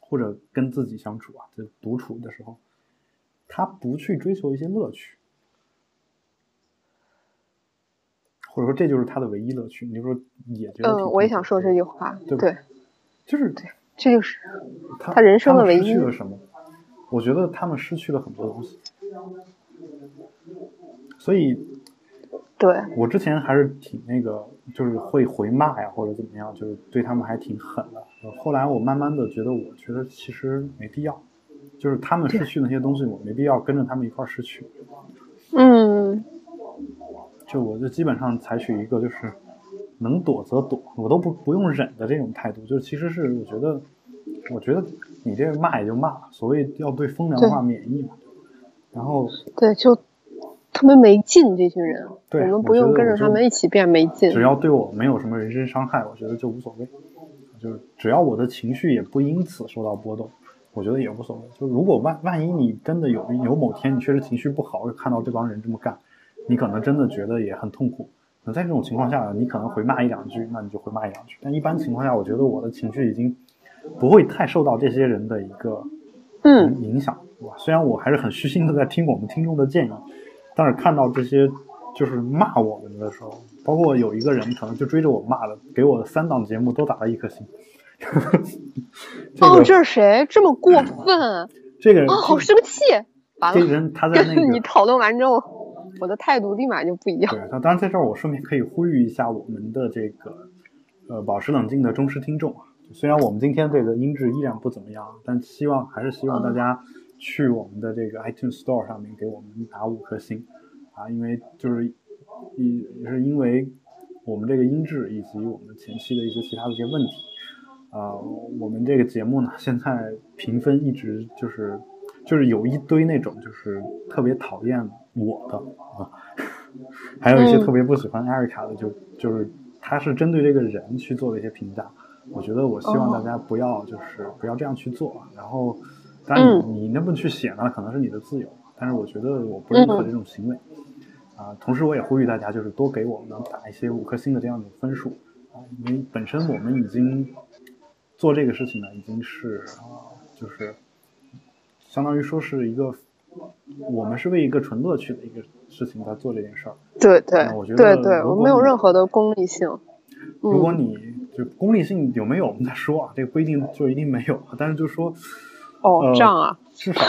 S1: 或者跟自己相处啊，就独处的时候，他不去追求一些乐趣，或者说这就是他的唯一乐趣，你就说也觉得
S2: 嗯，我也想说这句话。
S1: 对吧
S2: 对，
S1: 就是对
S2: 这就是
S1: 他
S2: 他人生的唯一
S1: 失去了什么？我觉得他们失去了很多东西，所以
S2: 对，
S1: 我之前还是挺那个，就是会回骂呀，或者怎么样，就是对他们还挺狠的。呃后来我慢慢的觉得，我觉得其实没必要，就是他们失去那些东西，我没必要跟着他们一块儿失去。
S2: 嗯，
S1: 就我就基本上采取一个就是能躲则躲，我都不不用忍的这种态度。就其实是我觉得，我觉得你这个骂也就骂，所谓要对风凉话免疫嘛。然后
S2: 对，就特别没劲，这群人，
S1: 对
S2: 我们不用跟着他们一起变没劲
S1: 只。要对我没有什么人身伤害，我觉得就无所谓。就是只要我的情绪也不因此受到波动，我觉得也无所谓。就如果万万一你真的有有某天你确实情绪不好，看到这帮人这么干，你可能真的觉得也很痛苦。那在这种情况下，你可能回骂一两句，那你就回骂一两句。但一般情况下，我觉得我的情绪已经不会太受到这些人的一个
S2: 嗯，
S1: 影响，对吧？虽然我还是很虚心的在听我们听众的建议，但是看到这些就是骂我们的时候，包括有一个人可能就追着我骂的，给我的三档节目都打了一颗星。这
S2: 哦，这是谁？这么过分
S1: 这个人
S2: 啊！好生气！完了，
S1: 这个人他在那个
S2: 你讨论完之后，我的态度立马就不一样。
S1: 对，那当然在这儿我顺便可以呼吁一下我们的这个呃保持冷静的忠实听众啊，虽然我们今天这个音质依然不怎么样，但希望还是希望大家去我们的这个 iTunes Store 上面给我们打五颗星啊，因为就是一也是因为我们这个音质以及我们前期的一些其他的一些问题。啊、我们这个节目呢现在评分一直就是就是有一堆那种就是特别讨厌我的啊。还有一些
S2: 嗯
S1: 特别不喜欢艾瑞卡的，就就是他是针对这个人去做的一些评价。我觉得我希望大家不要就是不要这样去做。然后，当然你你能不能去写呢，可能是你的自由，但是我觉得我不认可这种行为。啊，同时我也呼吁大家就是多给我们打一些五颗星的这样的分数啊，因为本身我们已经做这个事情呢，已经是啊，就是相当于说是一个我们是为一个纯乐趣的一个事情在做这件事儿。
S2: 对对
S1: 我觉得
S2: 对对，我没有任何的功利性。嗯，
S1: 如果你就功利性有没有，我们再说啊，这个不一定就一定没有，但是就说
S2: 哦，
S1: 呃
S2: 这样啊，
S1: 至少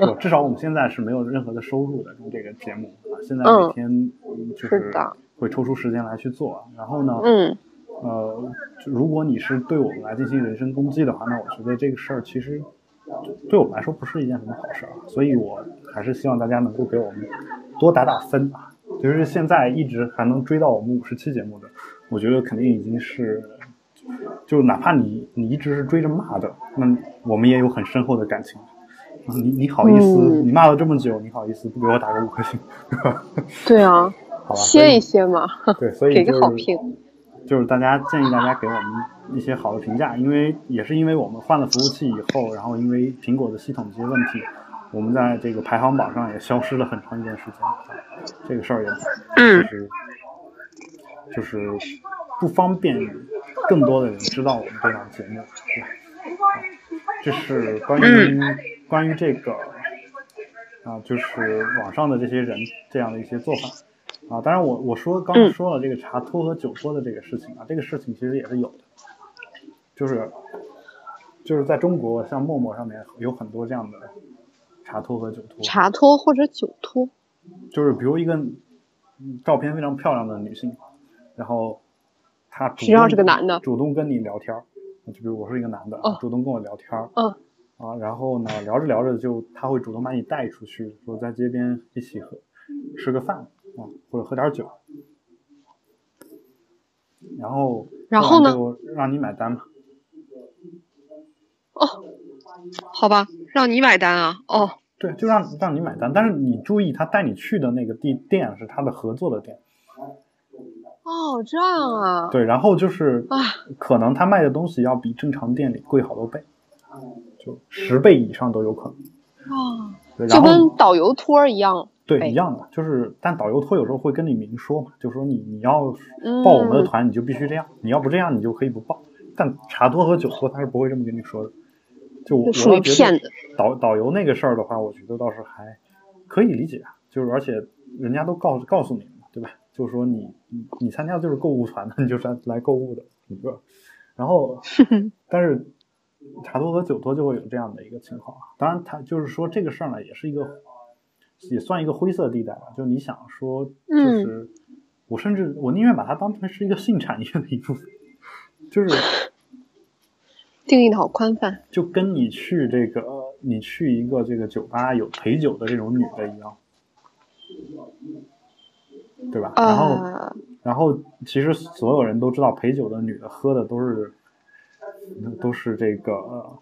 S1: 不 至少我们现在是没有任何的收入的这个节目啊，现在
S2: 嗯
S1: 每天嗯就是会抽出时间来去做，然后呢，
S2: 嗯。
S1: 呃，如果你是对我们来进行人身攻击的话，那我觉得这个事儿其实对我们来说不是一件什么好事儿啊，所以我还是希望大家能够给我们多打打分啊。就是现在一直还能追到我们五十期节目的，我觉得肯定已经是，就哪怕你你一直是追着骂的，那我们也有很深厚的感情。啊你你好意思，
S2: 嗯
S1: 你骂了这么久，你好意思不给我打个五颗星，对
S2: 啊，
S1: 好吧，
S2: 歇一歇嘛，
S1: 对，所以
S2: 给
S1: 就是
S2: 个好评。
S1: 就是大家建议大家给我们一些好的评价，因为也是因为我们换了服务器以后，然后因为苹果的系统这些问题，我们在这个排行榜上也消失了很长一段时间。这个事儿也
S2: 嗯
S1: 就是就是不方便更多的人知道我们这档节目。这是关于关于这个啊，就是网上的这些人这样的一些做法。啊，当然我我说刚才说了这个茶托和酒托的这个事情啊，这个事情其实也是有的，就是就是在中国像陌陌上面有很多这样的茶托和酒托，
S2: 茶托或者酒托，
S1: 就是比如一个嗯照片非常漂亮的女性，然后她主
S2: 实际上是个男的。
S1: 主动跟你聊天儿，就比如我是一个男的，
S2: 哦
S1: 主动跟我聊天儿，
S2: 嗯。
S1: 啊，然后呢聊着聊着就他会主动把你带出去，说在街边一起喝吃个饭啊，或者喝点酒，然后
S2: 然后呢
S1: 就让你买单嘛，
S2: 哦，好吧，让你买单啊，哦，
S1: 对，就让让你买单，但是你注意，他带你去的那个地店是他的合作的店，
S2: 哦，这样啊。
S1: 对，然后就是
S2: 啊，
S1: 可能他卖的东西要比正常店里贵好多倍，就十倍以上都有可能。
S2: 啊，
S1: 对，
S2: 就跟导游托儿一样。
S1: 对
S2: 哎
S1: 一样的，就是但导游托有时候会跟你明说嘛，就说你你要
S2: 嗯，
S1: 报我们的团，你就必须这样，你要不这样，你就可以不报。但茶托和酒托他是不会这么跟你说的。就我我
S2: 就属于
S1: 倒觉得
S2: 骗子。
S1: 导导游那个事儿的话，我觉得倒是还可以理解，啊就是而且人家都告告诉你了嘛，对吧？就是说你你你参加的就是购物团的，你就是来来购物的，对吧？然后，但是茶托和酒托就会有这样的一个情况啊。当然，他就是说这个事儿呢，也是一个也算一个灰色地带吧。就你想说，就
S2: 嗯
S1: 是、我甚至我宁愿把它当成是一个性产业的一部分，就是
S2: 定义的好宽泛。
S1: 就跟你去这个你去一个这个酒吧有陪酒的这种女的一样，对吧？然后
S2: 啊，
S1: 然后其实所有人都知道陪酒的女的喝的都是都是这个、呃、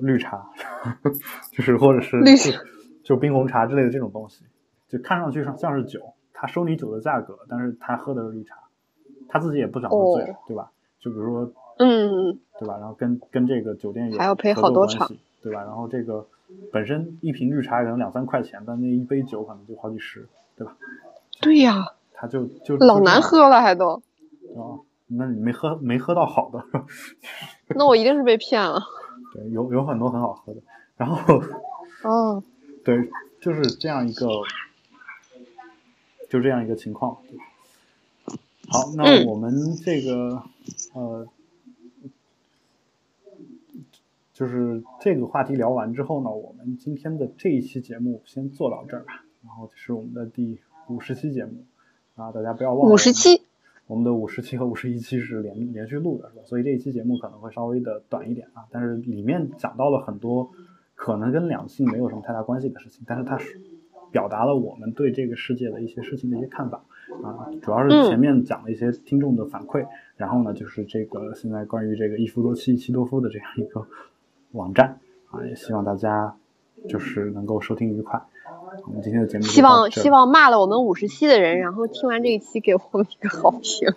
S1: 绿茶，就是或者是
S2: 绿茶
S1: 就就冰红茶之类的这种东西，就看上去像像是酒，他收你酒的价格，但是他喝的是绿茶，他自己也不长得醉，
S2: 哦
S1: 对吧？就比如说
S2: 嗯，
S1: 对吧？然后跟跟这个酒店有
S2: 还要陪
S1: 合
S2: 好多场
S1: 对吧？然后这个本身一瓶绿茶可能两三块钱，但那一杯酒可能就好几十，对吧？
S2: 对呀，
S1: 他就就
S2: 老难，喝了还都，
S1: 啊！那你没喝没喝到好的？
S2: 那我一定是被骗了。
S1: 对，有有很多很好喝的。然后
S2: 哦，
S1: 对，就是这样一个，就这样一个情况。好，那
S2: 嗯
S1: 我们这个、呃，就是这个话题聊完之后呢，我们今天的这一期节目先做到这儿吧。然后这是我们的第五十期节目啊，大家不要忘了
S2: 五十七，
S1: 我们的五十期和五十一期是连连续录的，是吧？所以这一期节目可能会稍微的短一点啊，但是里面讲到了很多可能跟两性没有什么太大关系的事情，但是它是表达了我们对这个世界的一些事情的一些看法啊，主要是前面讲了一些听众的反馈，然后呢就是这个现在关于这个一夫多妻一妻多夫的这样一个网站啊，也希望大家就是能够收听愉快。我们今天的节目
S2: 希望希望骂了我们五十期的人，然后听完这一期给我们一个好评。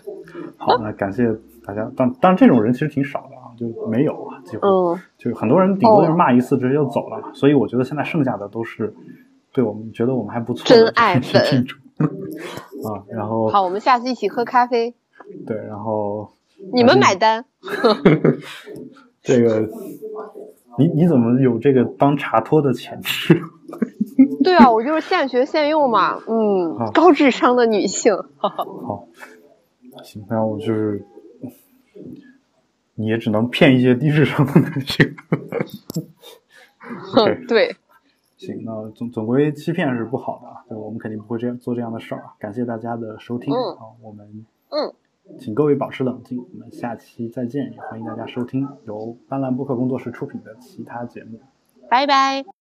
S1: 好，那感谢大家。但但是这种人其实挺少的啊，就没有啊，几乎、
S2: 嗯，
S1: 就很多人顶多就是骂一次直接就走了嘛。所以我觉得现在剩下的都是对我们觉得我们还不错的
S2: 真爱粉
S1: 啊。然后
S2: 好，我们下次一起喝咖啡，
S1: 对，然后
S2: 你们买单。
S1: 这个你你怎么有这个当茶托的潜质？
S2: 对啊，我就是现学现用嘛。嗯，高智商的女性。
S1: 好，行，那我就是你也只能骗一些低智商的男性。OK
S2: 对，
S1: 行，那总总归欺骗是不好的啊，对，我们肯定不会这样做这样的事儿啊。感谢大家的收听，
S2: 嗯
S1: 好，我们
S2: 嗯，
S1: 请各位保持冷静，我们下期再见，也欢迎大家收听由斑斓播客工作室出品的其他节目。
S2: 拜拜。